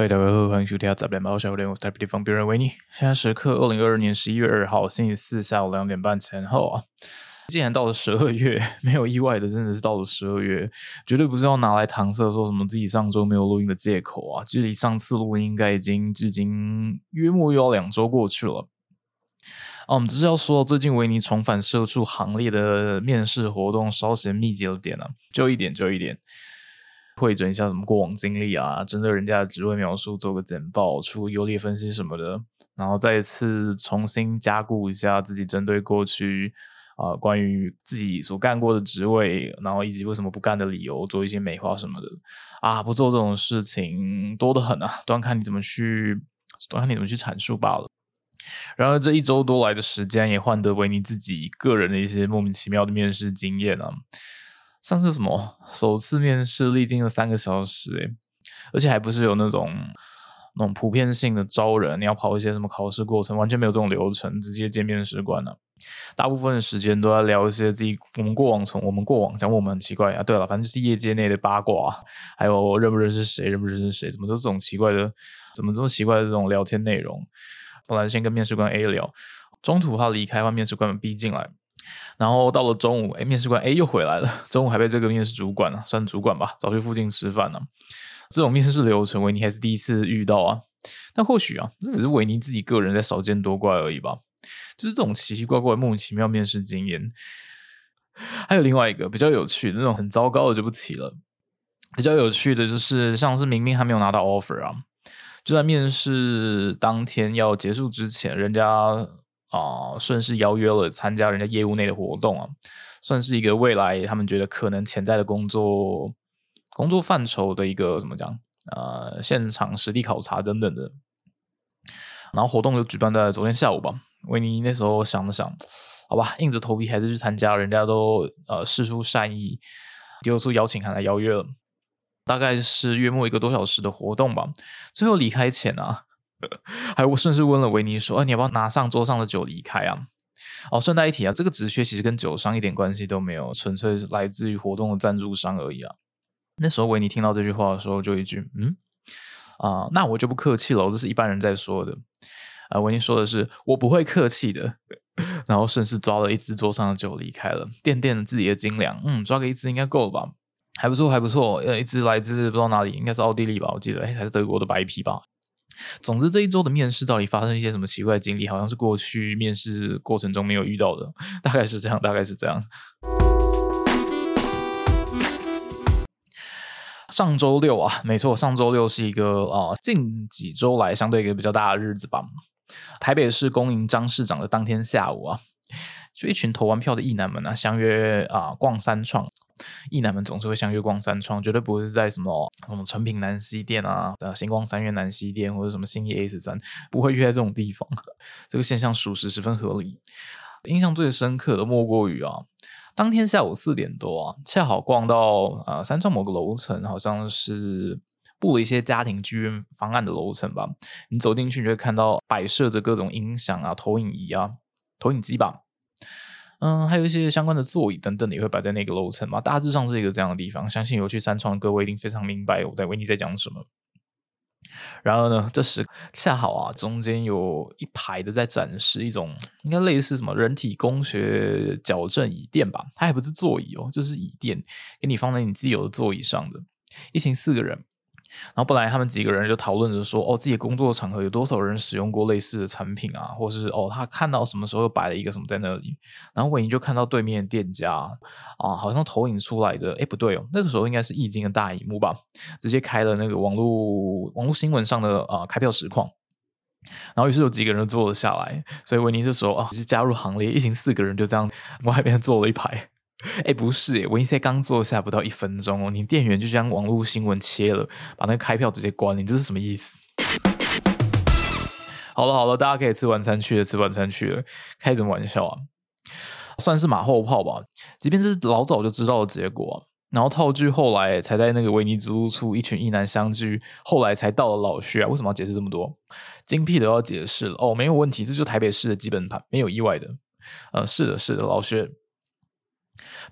嗨，大家好，欢迎收听《杂联猫小店》，我是台北地方别人维尼。现在时刻二零二二年十一月二号星期四下午两点半前后啊。既然到了十二月，没有意外的，真的是到了十二月，绝对不是要拿来搪塞说什么自己上周没有录音的借口啊。距离上次录音应该已经至今约莫又要两周过去了。哦，我们只是要说到最近维尼重返社畜行列的面试活动稍显密集了点啊，就一点就一点。会诊一下什么过往经历啊，针对人家的职位描述做个简报，出优劣分析什么的，然后再次重新加固一下自己针对过去啊关于自己所干过的职位，然后以及为什么不干的理由，做一些美化什么的啊，不做这种事情多得很啊，端看你怎么去，端看你怎么去阐述罢了。然而这一周多来的时间，也换得维尼自己个人的一些莫名其妙的面试经验啊。上次什么首次面试历经了三个小时诶，而且还不是有那种那种普遍性的招人，你要跑一些什么考试过程，完全没有这种流程，直接见面试官了。大部分的时间都在聊一些自己我们过往从我们过往讲我们很奇怪啊。对了，反正就是业界内的八卦，还有认不认识谁，认不认识谁，怎么都这种奇怪的，怎么这么奇怪的这种聊天内容。本来先跟面试官 A 聊，中途他离开，换面试官 B 进来。然后到了中午，哎，面试官 A 又回来了。中午还被这个面试主管啊，算主管吧，找去附近吃饭呢。这种面试流程，维尼还是第一次遇到啊。但或许啊，这只是维尼自己个人在少见多怪而已吧。就是这种奇奇怪怪、莫名其妙面试经验。还有另外一个比较有趣那种很糟糕的就不提了。比较有趣的就是，像是明明还没有拿到 offer 啊，就在面试当天要结束之前，人家。啊，顺势邀约了参加人家业务内的活动啊，算是一个未来他们觉得可能潜在的工作工作范畴的一个怎么讲？呃，现场实地考察等等的。然后活动就举办在昨天下午吧。维尼那时候想了想，好吧，硬着头皮还是去参加，人家都呃示出善意，丢出邀请函来邀约了。大概是约莫一个多小时的活动吧。最后离开前啊。还顺势问了维尼说：“哎，你要不要拿上桌上的酒离开啊？”哦，顺带一提啊，这个职缺其实跟酒商一点关系都没有，纯粹是来自于活动的赞助商而已啊。那时候维尼听到这句话的时候，就一句：“嗯啊，那我就不客气了，这是一般人在说的。”啊，维尼说的是：“我不会客气的。”然后顺势抓了一支桌上的酒离开了，垫垫自己的斤两。嗯，抓个一支应该够了吧？还不错，还不错。呃，一支来自不知道哪里，应该是奥地利吧？我记得，哎，还是德国的白啤吧？总之，这一周的面试到底发生一些什么奇怪的经历？好像是过去面试过程中没有遇到的，大概是这样，大概是这样。上周六啊，没错，上周六是一个啊，近几周来相对一个比较大的日子吧。台北市公营张市长的当天下午啊，就一群投完票的艺男们啊，相约啊逛三创。艺男们总是会相约逛三创，绝对不会是在什么什么成品南西店啊、呃星光三月南西店或者什么新义 A 十三，不会约在这种地方。这个现象属实十分合理。印象最深刻的莫过于啊，当天下午四点多啊，恰好逛到呃三创某个楼层，好像是布了一些家庭剧院方案的楼层吧。你走进去，你就会看到摆设着各种音响啊、投影仪啊、投影机吧。嗯，还有一些相关的座椅等等也会摆在那个楼层嘛，大致上是一个这样的地方。相信有去三创的各位一定非常明白我在维尼在讲什么。然而呢，这时恰好啊，中间有一排的在展示一种应该类似什么人体工学矫正椅垫吧，它还不是座椅哦，就是椅垫，给你放在你自己有的座椅上的，一行四个人。然后本来他们几个人就讨论着说，哦，自己工作场合有多少人使用过类似的产品啊，或是哦，他看到什么时候又摆了一个什么在那里。然后伟宁就看到对面店家啊，好像投影出来的，哎，不对哦，那个时候应该是易经的大荧幕吧，直接开了那个网络网络新闻上的啊开票实况。然后于是有几个人坐了下来，所以维尼这时候啊就加入行列，一行四个人就这样 外面坐了一排。哎，不是，我一在刚坐下不到一分钟哦，你店员就将网络新闻切了，把那个开票直接关了，你这是什么意思？好了好了，大家可以吃晚餐去了，吃晚餐去了，开什么玩笑啊？算是马后炮吧，即便是老早就知道的结果，然后套句后来才在那个维尼租屋处一群异男相聚，后来才到了老薛啊，为什么要解释这么多？精辟的要解释了哦，没有问题，这就台北市的基本盘，没有意外的。呃，是的，是的，老薛。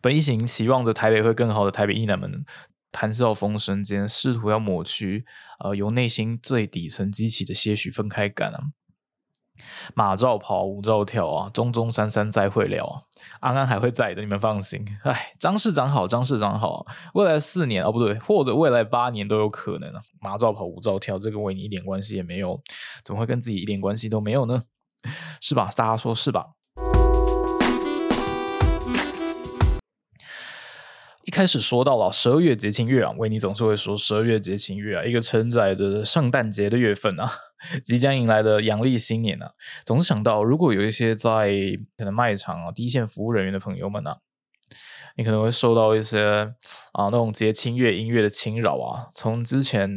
本一行期望着台北会更好的台北艺男们，谈笑风生间，试图要抹去呃由内心最底层激起的些许分开感啊。马照跑，舞照跳啊，中中山山再会聊啊，安安还会在的，你们放心。哎，张市长好，张市长好，未来四年哦不对，或者未来八年都有可能啊。马照跑，舞照跳，这个维尼一点关系也没有，怎么会跟自己一点关系都没有呢？是吧？大家说是吧？一开始说到了十二月节庆月啊，维尼总是会说十二月节庆月啊，一个承载着圣诞节的月份啊，即将迎来的阳历新年啊，总是想到如果有一些在可能卖场啊第一线服务人员的朋友们啊，你可能会受到一些啊那种节庆乐音乐的侵扰啊，从之前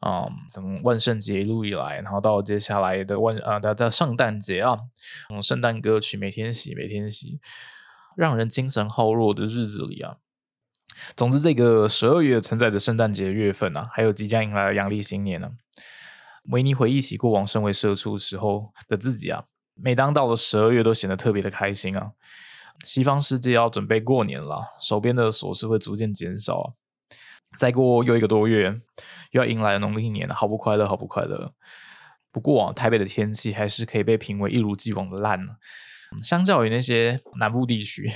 啊从万圣节一路以来，然后到接下来的万啊的的圣诞节啊，从圣诞歌曲每天洗每天洗，让人精神耗弱的日子里啊。总之，这个十二月承载着圣诞节月份啊，还有即将迎来的阳历新年呢。维尼回忆起过往身为社畜时候的自己啊，每当到了十二月，都显得特别的开心啊。西方世界要准备过年了，手边的琐事会逐渐减少。再过又一个多月，又要迎来农历年了，好不快乐，好不快乐。不过啊，台北的天气还是可以被评为一如既往的烂呢。相较于那些南部地区，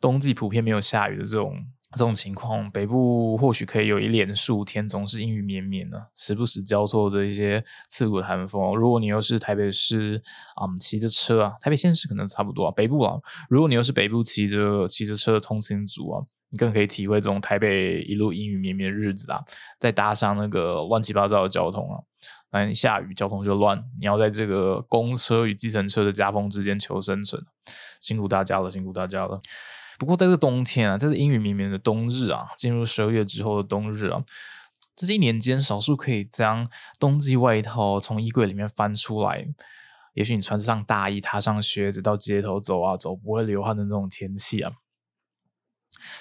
冬季普遍没有下雨的这种。这种情况，北部或许可以有一连数天总是阴雨绵绵的，时不时交错着一些刺骨的寒风。如果你又是台北市啊，骑着车啊，台北县市可能差不多啊，北部啊，如果你又是北部骑着骑着车的通勤族啊，你更可以体会这种台北一路阴雨绵绵的日子啊，再搭上那个乱七八糟的交通啊，那你下雨交通就乱，你要在这个公车与计程车的夹缝之间求生存，辛苦大家了，辛苦大家了。不过，在这冬天啊，这是阴雨绵绵的冬日啊，进入十二月之后的冬日啊，这是一年间少数可以将冬季外套从衣柜里面翻出来，也许你穿上大衣，踏上靴子到街头走啊走，不会流汗的那种天气啊，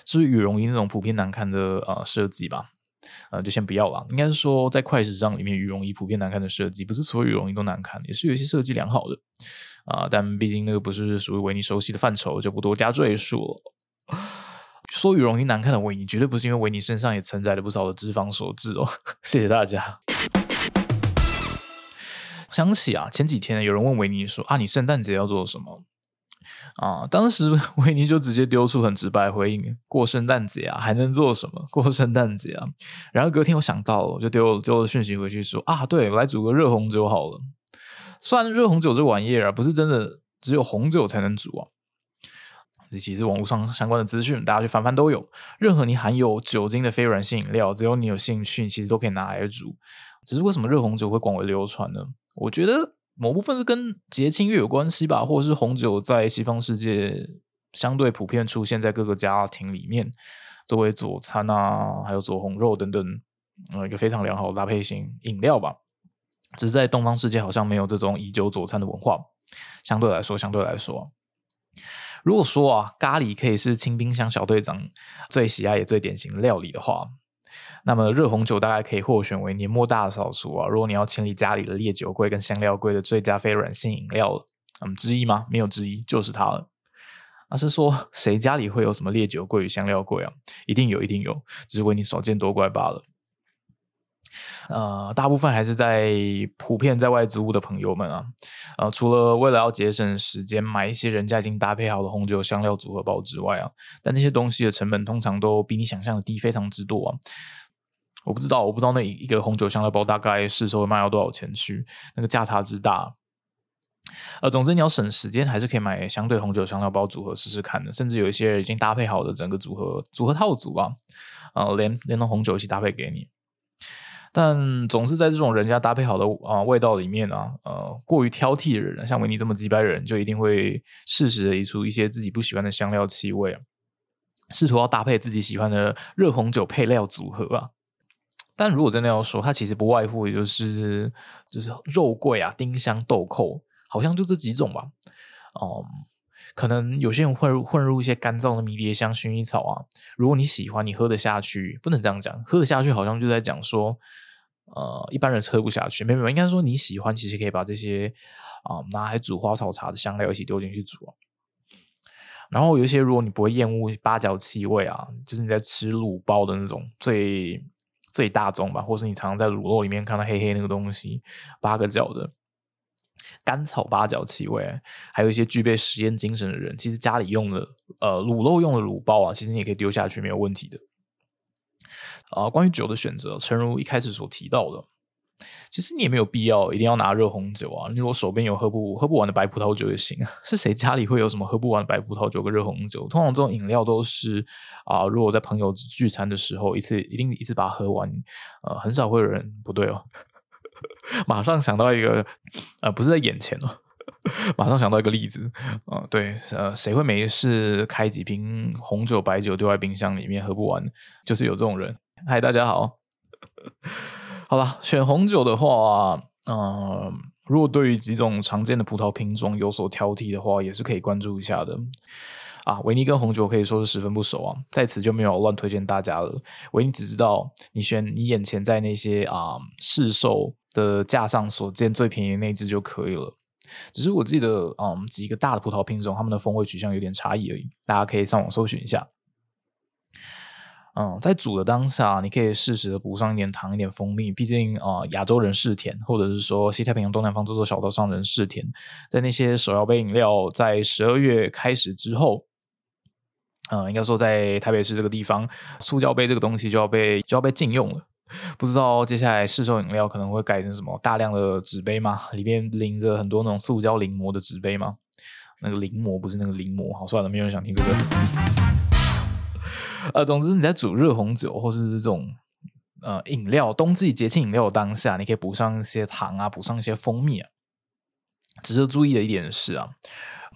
是羽绒衣那种普遍难看的呃设计吧？呃，就先不要了。应该是说，在快时尚里面，羽绒衣普遍难看的设计，不是所有羽绒衣都难看，也是有一些设计良好的。啊，但毕竟那个不是属于维尼熟悉的范畴，就不多加赘述了。说羽绒衣难看的维尼，绝对不是因为维尼身上也承载了不少的脂肪所致哦。谢谢大家。想起啊，前几天有人问维尼说：“啊，你圣诞节要做什么？”啊，当时维尼就直接丢出很直白回应：“过圣诞节啊，还能做什么？过圣诞节啊。”然后隔天我想到了，我就丢丢了讯息回去说：“啊，对我来煮个热红酒好了。”算热红酒这玩意儿啊，不是真的只有红酒才能煮啊。其实网络上相关的资讯，大家去翻翻都有。任何你含有酒精的非软性饮料，只要你有兴趣，其实都可以拿来煮。只是为什么热红酒会广为流传呢？我觉得某部分是跟节庆月有关系吧，或者是红酒在西方世界相对普遍出现在各个家庭里面，作为佐餐啊，还有佐红肉等等，呃，一个非常良好的搭配型饮料吧。只是在东方世界好像没有这种以酒佐餐的文化，相对来说，相对来说，如果说啊，咖喱可以是清冰箱小队长最喜爱也最典型料理的话，那么热红酒大概可以获选为年末大扫除啊，如果你要清理家里的烈酒柜跟香料柜的最佳非软性饮料了，嗯，之一吗？没有之一，就是它了。而是说谁家里会有什么烈酒柜与香料柜啊？一定有，一定有，只是为你少见多怪罢了。呃，大部分还是在普遍在外租屋的朋友们啊，呃，除了为了要节省时间买一些人家已经搭配好的红酒香料组合包之外啊，但那些东西的成本通常都比你想象的低非常之多啊。我不知道，我不知道那一个红酒香料包大概市售会卖到多少钱去，那个价差之大。呃，总之你要省时间，还是可以买相对红酒香料包组合试试看的，甚至有一些已经搭配好的整个组合组合套组啊，呃，连连同红酒一起搭配给你。但总是在这种人家搭配好的啊味道里面啊，呃，过于挑剔的人，像维尼这么几百人，就一定会适时的移出一些自己不喜欢的香料气味啊，试图要搭配自己喜欢的热红酒配料组合啊。但如果真的要说，它其实不外乎也就是就是肉桂啊、丁香、豆蔻，好像就这几种吧。哦，可能有些人混入混入一些干燥的迷迭香、薰衣草啊。如果你喜欢，你喝得下去，不能这样讲，喝得下去好像就在讲说。呃，一般人喝不下去，没有，应该说你喜欢，其实可以把这些啊拿来煮花草茶的香料一起丢进去煮然后有一些如果你不会厌恶八角气味啊，就是你在吃卤包的那种最最大宗吧，或是你常常在卤肉里面看到黑黑那个东西八个角的甘草八角气味，还有一些具备实验精神的人，其实家里用的呃卤肉用的卤包啊，其实你也可以丢下去没有问题的。啊，关于酒的选择，诚如一开始所提到的。其实你也没有必要一定要拿热红酒啊，你如果手边有喝不喝不完的白葡萄酒也行啊。是谁家里会有什么喝不完的白葡萄酒跟热红酒？通常这种饮料都是啊，如果在朋友聚餐的时候，一次一定一次把它喝完，呃，很少会有人不对哦。马上想到一个，呃，不是在眼前哦，马上想到一个例子，啊，对，呃，谁会没事开几瓶红酒白酒丢在冰箱里面喝不完？就是有这种人。嗨，大家好。好了，选红酒的话，嗯，如果对于几种常见的葡萄品种有所挑剔的话，也是可以关注一下的。啊，维尼跟红酒可以说是十分不熟啊，在此就没有乱推荐大家了。维尼只知道你选你眼前在那些啊市售的架上所见最便宜的那支就可以了。只是我记得，嗯，几个大的葡萄品种，它们的风味取向有点差异而已。大家可以上网搜寻一下。嗯，在煮的当下，你可以适时的补上一点糖、一点蜂蜜。毕竟啊，亚洲人嗜甜，或者是说西太平洋东南方这座小岛上人嗜甜。在那些手摇杯饮料在十二月开始之后，嗯，应该说在台北市这个地方，塑胶杯这个东西就要被就要被禁用了。不知道接下来市售饮料可能会改成什么大量的纸杯吗？里面淋着很多那种塑胶淋膜的纸杯吗？那个淋膜不是那个淋膜，好算了，没有人想听这个。呃，总之你在煮热红酒或是这种呃饮料，冬季节庆饮料的当下，你可以补上一些糖啊，补上一些蜂蜜啊。值得注意的一点是啊，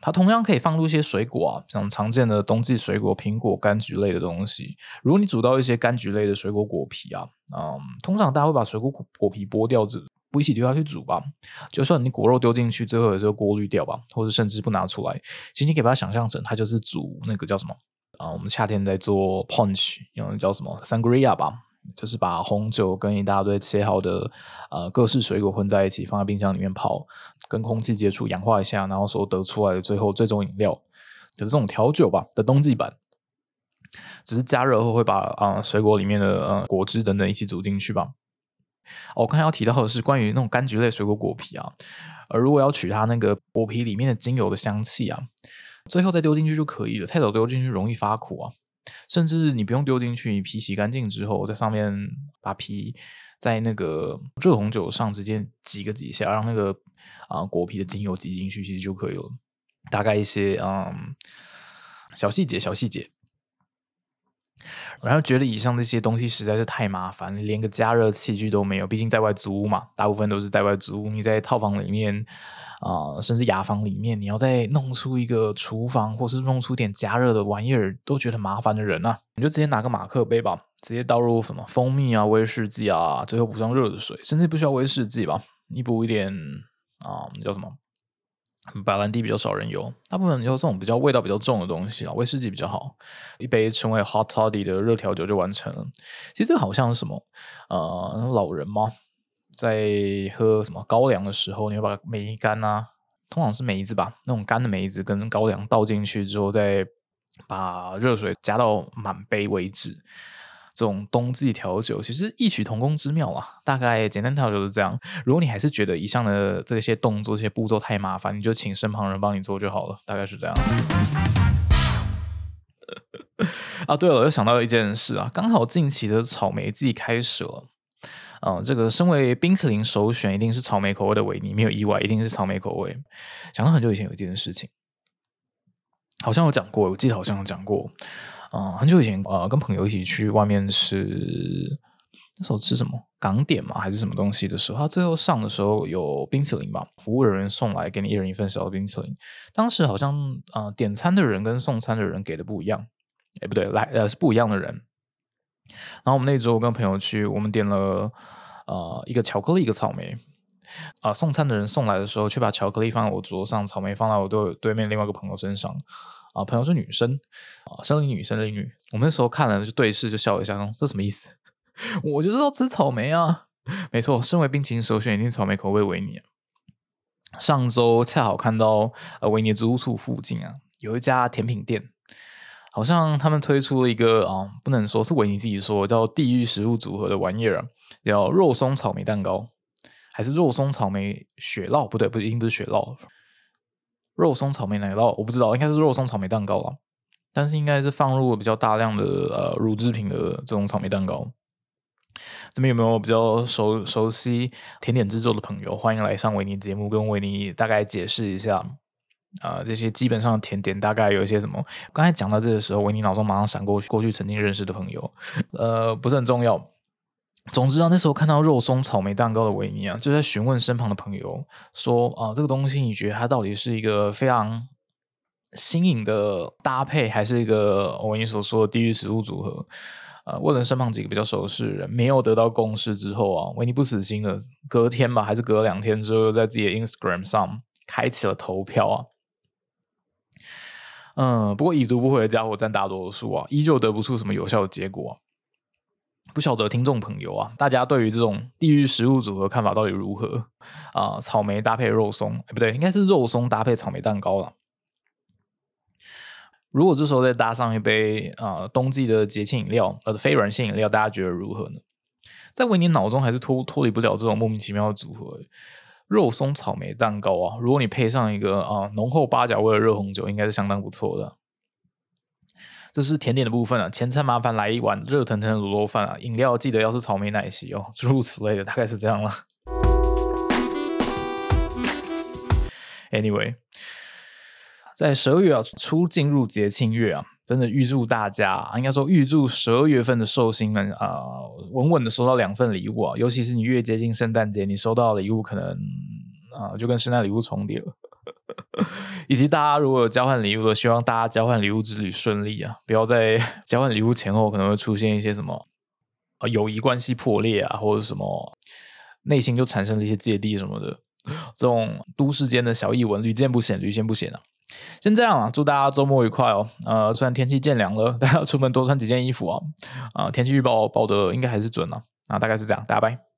它同样可以放入一些水果啊，像常见的冬季水果，苹果、柑橘类的东西。如果你煮到一些柑橘类的水果果皮啊，嗯，通常大家会把水果果皮剥掉，不一起丢下去煮吧。就算你果肉丢进去，最后也是过滤掉吧，或者甚至不拿出来。其实你可以把它想象成，它就是煮那个叫什么？啊，我们夏天在做 punch，用叫什么 sangria 吧，就是把红酒跟一大堆切好的呃各式水果混在一起，放在冰箱里面泡，跟空气接触氧化一下，然后所得出来的最后最终饮料，就是这种调酒吧的冬季版。只是加热后会把啊水果里面的呃果汁等等一起煮进去吧。我刚才要提到的是关于那种柑橘类水果果皮啊，而如果要取它那个果皮里面的精油的香气啊。最后再丢进去就可以了，太早丢进去容易发苦啊。甚至你不用丢进去，你皮洗干净之后，在上面把皮在那个热红酒上直接挤个几下，让那个啊果皮的精油挤进去，其实就可以了。大概一些嗯小细节，小细节。然后觉得以上这些东西实在是太麻烦，连个加热器具都没有。毕竟在外租屋嘛，大部分都是在外租屋。你在套房里面啊，甚至雅房里面，你要再弄出一个厨房，或是弄出点加热的玩意儿，都觉得麻烦的人啊，你就直接拿个马克杯吧，直接倒入什么蜂蜜啊、威士忌啊，最后补上热的水，甚至不需要威士忌吧，你补一点啊，那叫什么？白兰地比较少人有，大部分有这种比较味道比较重的东西啊，威士忌比较好。一杯称为 Hot Toddy 的热调酒就完成了。其实这个好像是什么呃老人吗？在喝什么高粱的时候，你会把梅干啊，通常是梅子吧，那种干的梅子跟高粱倒进去之后，再把热水加到满杯为止。这种冬季调酒其实异曲同工之妙啊，大概简单调酒是这样。如果你还是觉得以上的这些动作、这些步骤太麻烦，你就请身旁人帮你做就好了，大概是这样。啊，对了，我又想到一件事啊，刚好近期的草莓季开始了。嗯，这个身为冰淇淋首选，一定是草莓口味的维尼，没有意外，一定是草莓口味。想到很久以前有一件事情，好像有讲过，我记得好像有讲过。啊，很久以前，呃，跟朋友一起去外面吃，那时候吃什么港点嘛，还是什么东西的时候，他最后上的时候有冰淇淋吧，服务人员送来给你一人一份小的冰淇淋。当时好像，呃，点餐的人跟送餐的人给的不一样，哎，不对，来，呃，是不一样的人。然后我们那周跟朋友去，我们点了，呃，一个巧克力，一个草莓。啊，送餐的人送来的时候，却把巧克力放在我桌上，草莓放在我对对面另外一个朋友身上。啊，朋友是女生，啊，生理女生理女。我们那时候看了就对视，就笑了一下，说这什么意思？我就知道吃草莓啊，没错，身为冰淇淋首选，一定草莓口味维尼。上周恰好看到呃维尼租屋处附近啊，有一家甜品店，好像他们推出了一个啊，不能说是维尼自己说叫地狱食物组合的玩意儿，叫肉松草莓蛋糕，还是肉松草莓雪酪？不对，不一定不是雪酪，肉松草莓奶酪，我不知道，应该是肉松草莓蛋糕了。但是应该是放入了比较大量的呃乳制品的这种草莓蛋糕。这边有没有比较熟熟悉甜点制作的朋友？欢迎来上维尼节目，跟维尼大概解释一下啊，这些基本上的甜点大概有一些什么。刚才讲到这个时候，维尼脑中马上闪过过去曾经认识的朋友，呃，不是很重要。总之啊，那时候看到肉松草莓蛋糕的维尼啊，就在询问身旁的朋友说啊，这个东西你觉得它到底是一个非常。新颖的搭配，还是一个我跟你所说的地狱食物组合。呃，问了身旁几个比较熟识的人，没有得到共识之后啊，维尼不死心了。隔天吧，还是隔两天之后，又在自己的 Instagram 上开启了投票啊。嗯，不过已读不回的家伙占大多数啊，依旧得不出什么有效的结果。不晓得听众朋友啊，大家对于这种地狱食物组合看法到底如何啊？草莓搭配肉松，哎，不对，应该是肉松搭配草莓蛋糕了。如果这时候再搭上一杯啊冬季的节庆饮料，呃非软性饮料，大家觉得如何呢？在维尼脑中还是脱脱离不了这种莫名其妙的组合，肉松草莓蛋糕啊！如果你配上一个啊浓厚八角味的热红酒，应该是相当不错的。这是甜点的部分啊，前餐麻烦来一碗热腾腾的卤肉饭啊，饮料记得要是草莓奶昔哦，诸如此类的，大概是这样了。Anyway。在十二月啊，初进入节庆月啊，真的预祝大家，应该说预祝十二月份的寿星们啊，稳稳的收到两份礼物啊。尤其是你越接近圣诞节，你收到的礼物可能啊，就跟圣诞礼物重叠了。以及大家如果有交换礼物的，希望大家交换礼物之旅顺利啊，不要在 交换礼物前后可能会出现一些什么啊友谊关系破裂啊，或者什么内心就产生了一些芥蒂什么的。这种都市间的小异闻，屡见不鲜，屡见不鲜啊。先这样啊，祝大家周末愉快哦。呃，虽然天气渐凉了，大家出门多穿几件衣服啊。啊，天气预报报的应该还是准啊。啊，大概是这样，大家拜。